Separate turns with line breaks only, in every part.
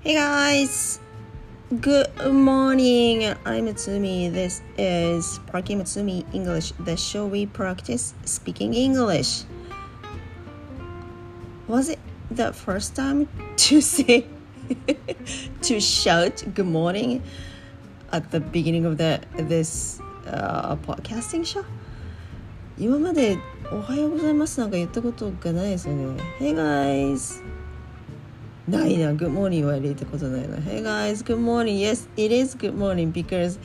Hey guys! Good morning! I'm Matsumi. This is Parky Matsumi English, the show we practice speaking English. Was it the first time to say, to shout good morning at the beginning of the this uh, podcasting show? 今までおはようございますなんか言ったことがないですよね。Hey guys! ないな Good morning は入れたことないな Hey guys, good morning Yes, it is good morning because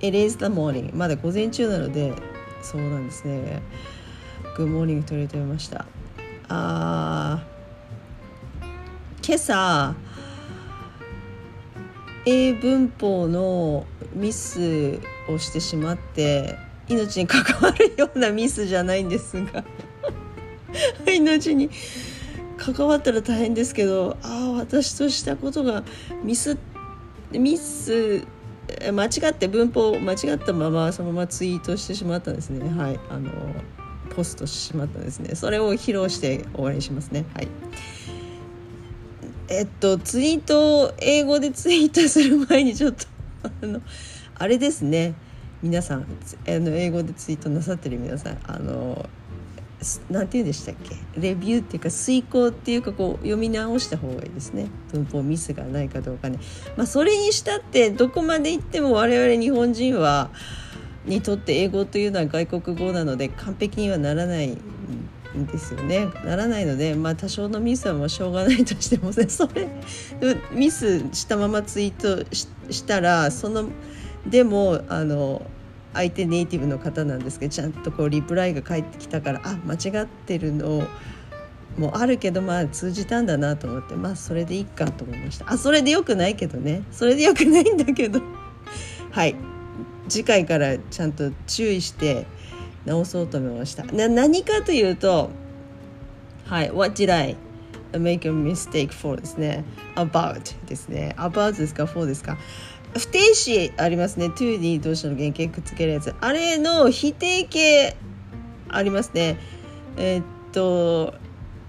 it is the morning まだ午前中なのでそうなんですね Good morning と入れてみましたあ今朝英文法のミスをしてしまって命に関わるようなミスじゃないんですが命に関わったら大変ですけどああ私としたことがミスミス間違って文法間違ったままそのままツイートしてしまったんですね。はい。あのポストしてしまったんですね。それを披露して終わりにしますね。はい。えっとツイートを英語でツイートする前にちょっと あのあれですね。皆さんあの英語でツイートなさってる皆さんあのなんて言うんでしたっけ？レビューっていうか遂行っていうかこう読み直した方がいいですね。文法ミスがないかどうかね。まあそれにしたってどこまで行っても我々日本人はにとって英語というのは外国語なので完璧にはならないんですよね。ならないのでまあ多少のミスはもうしょうがないとしてもねそれミスしたままツイートしたらそのでもあの相手ネイティブの方なんですけどちゃんとこうリプライが返ってきたからあ間違ってるのもあるけどまあ通じたんだなと思ってまあそれでいいかと思いました。あそれでよくないけどね。それでよくないんだけど。はい。次回からちゃんと注意して直そうと思いました。な何かというとはい。What did I make a mistake for? ですね。About ですね。About ですか？For ですか？不定詞ありますね。to に動詞の原型くっつけるやつ。あれの否定形ありますね。えー、っと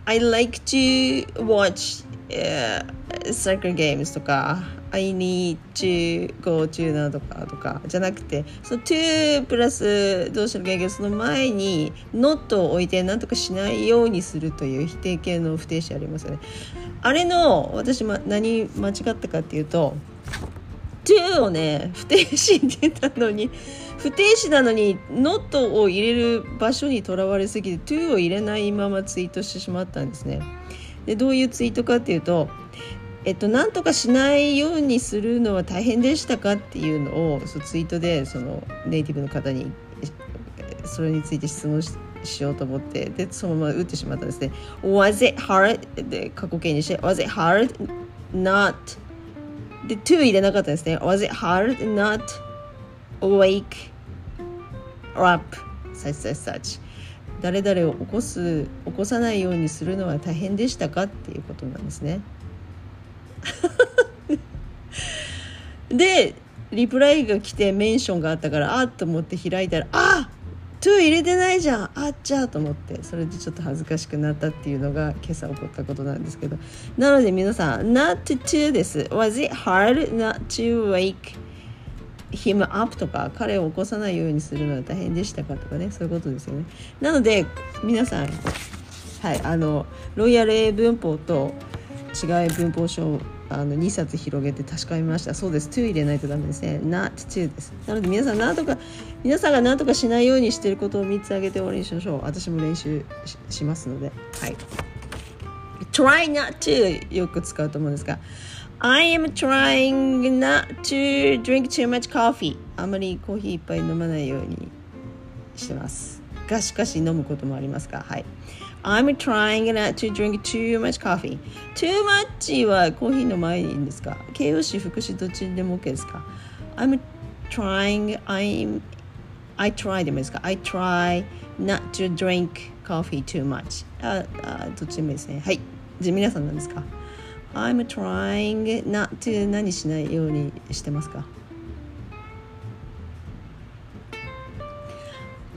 I like to watch、uh, soccer games とか I need to go to なとかとかじゃなくてその to プラス動詞の原型その前に not を置いて何とかしないようにするという否定形の不定詞ありますよね。あれの私、ま、何間違ったかっていうと to をね不定詞って言ったのに不定詞なのに not を入れる場所にとらわれすぎて to を入れないままツイートしてしまったんですね。でどういうツイートかっていうとえっと、なんとかしないようにするのは大変でしたかっていうのをそツイートでそのネイティブの方にそれについて質問ししようと思ってでそのまま打ってしまったんですね。Was it hard? で過去形にして Was it hard not で to 入れなかったですね。Was it hard not wake up? such such such 誰々を起こす起こさないようにするのは大変でしたかっていうことなんですね。でリプライが来てメンションがあったからあっと思って開いたらあっ to 入れてないじゃん。あっちゃと思って。それでちょっと恥ずかしくなったっていうのが今朝起こったことなんですけど。なので皆さん not to です was it hard not to wake him up とか。彼を起こさないようにするのは大変でしたかとかね。そういうことですよね。なので皆さんはいあのロイヤル英文法と違い文法書あの2冊広げて確かめました。そうです。to 入れないとダメですね。not to です。なので皆さん何とか皆さんが何とかしないようにしてることを3つ挙げて終わりにしましょう。私も練習しますので。はい。Try not to よく使うと思うんですが I am trying not to drink too much coffee. あまりコーヒーいっぱい飲まないようにしてます。がしかし飲むこともありますがはい。I'm trying not to drink too much coffee. too much はコーヒーの前にいいんですか形容詞、副詞どっちでも OK ですか ?I'm trying, I'm, I try でもいいですか ?I try not to drink coffee too much. ああどっちでもいいですね。はい。じゃあ皆さん何ですか ?I'm trying not to 何しないようにしてますか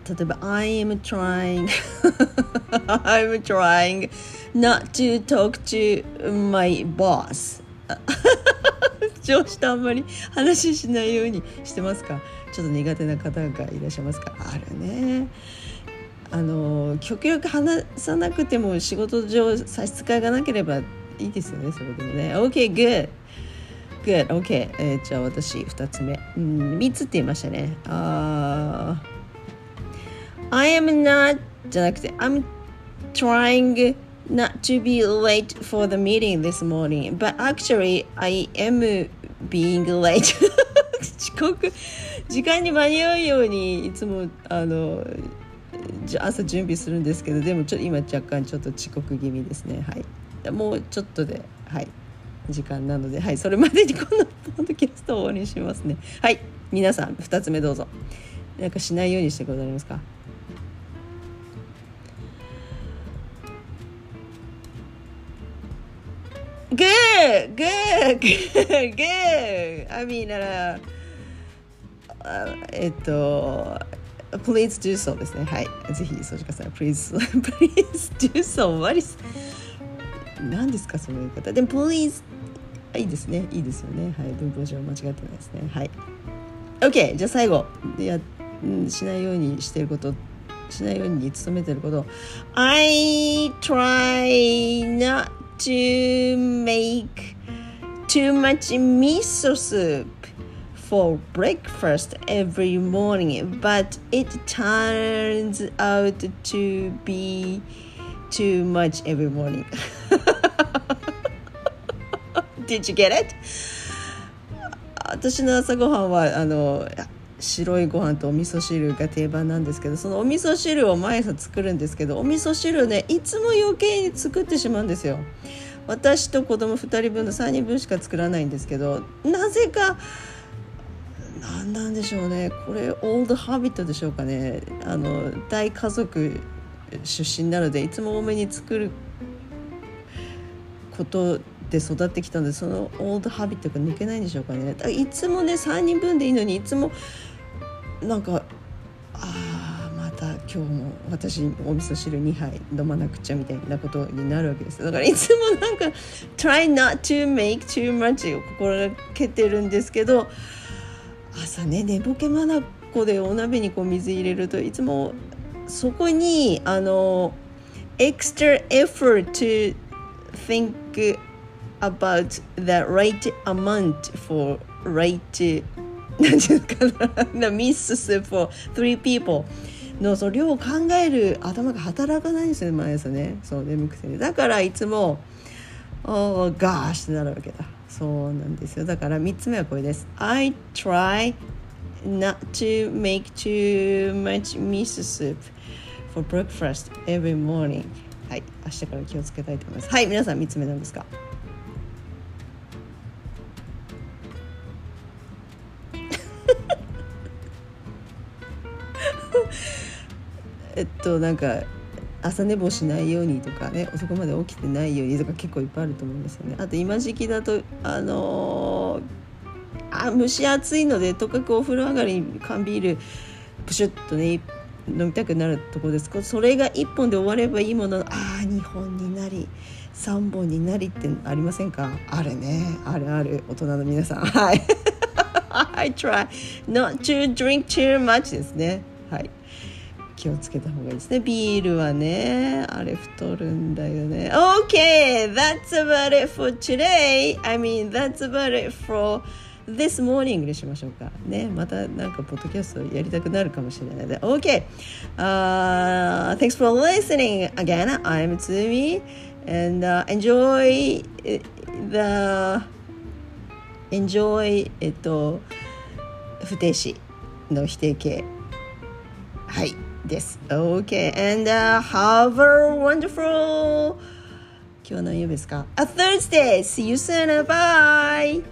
例えば I am trying. I'm trying not to talk to my boss. 上司とあんまり話しないようにしてますか？ちょっと苦手な方がいらっしゃいますか？あるね。あの極力話さなくても仕事上差し支えがなければいいですよねそれでもね。OK good. Good. OK、えー、じゃあ私2つ目、うん、3つって言いましたね。あ、uh, I am not じゃなくて I'm trying not to be late for the meeting this morning. But actually I am being late. 遅刻。時間に間に合うようにいつもあの朝準備するんですけどでもちょ今若干ちょっと遅刻気味ですね。はい。もうちょっとではい。時間なのではい。それまでにこのポッドキャストを終わりにしますね。はい。皆さん2つ目どうぞ。なんかしないようにしてくださいますか？Good, good, good, good. I mean, あえっと、please do so ですね。はい。ぜひ、そうしてください。please, please do so. What is 何ですか、その言い方。でも、please いいですね。いいですよね。はい。文法上間違ってないですね。はい。OK! じゃあ最後。でやしないようにしてること。しないように努めてること。I try not to make too much miso soup for breakfast every morning, but it turns out to be too much every morning. Did you get it? 私の朝ごはんはあの 白いご飯とお味噌汁が定番なんですけどそのお味噌汁を毎朝作るんですけどお味噌汁ねいつも余計に作ってしまうんですよ。私と子供2人分の3人分しか作らないんですけどなぜか何なんでしょうね。これオールドハビットでしょうかね。あの大家族出身なのでいつも多めに作ることで育ってきたのでそのオールドハビットが抜けないんでしょうかね。いつもね3人分でいいのにいつもなんかああまた今日も私お味噌汁2杯飲まなくちゃみたいなことになるわけです。だからいつもなんか try not to make too much を心がけてるんですけど朝ね寝ぼけまなこでお鍋にこう水入れるといつもそこにあの extra effort to think about the right amount for right 何ていうかな。ミスス for three people のその量を考える頭が働かないんですよね毎朝ね。そう眠くてね。だからいつも「おーガーシ」ってなるわけだ。そうなんですよ。だから3つ目はこれです。I try not to make too much miso soup for breakfast every morning はい明日から気をつけたいと思います。はい皆さん3つ目なんですか？えっとなんか朝寝坊しないようにとかね遅くまで起きてないようにとか結構いっぱいあると思うんですよね。あと今時期だとあのー、あ蒸し暑いのでとかくお風呂上がりに缶ビールプシュッとね飲みたくなるところです。けどそれが1本で終わればいいもののああ2本になり3本になりってありませんか？あるねあるある。大人の皆さん。はい。I try not to drink too much ですね。はい。気をつけた方がいいですねビールはねあれ太るんだよね OK that's about it for today I mean that's about it for this morning にしましょうかねまたなんかポッドキャストやりたくなるかもしれないので OK、uh, thanks for listening again I'm Tsumi and、uh, enjoy the enjoy えっと不定詞の否定形はいです OK and、uh, have a wonderful 今日は何曜日ですか A Thursday see you soon bye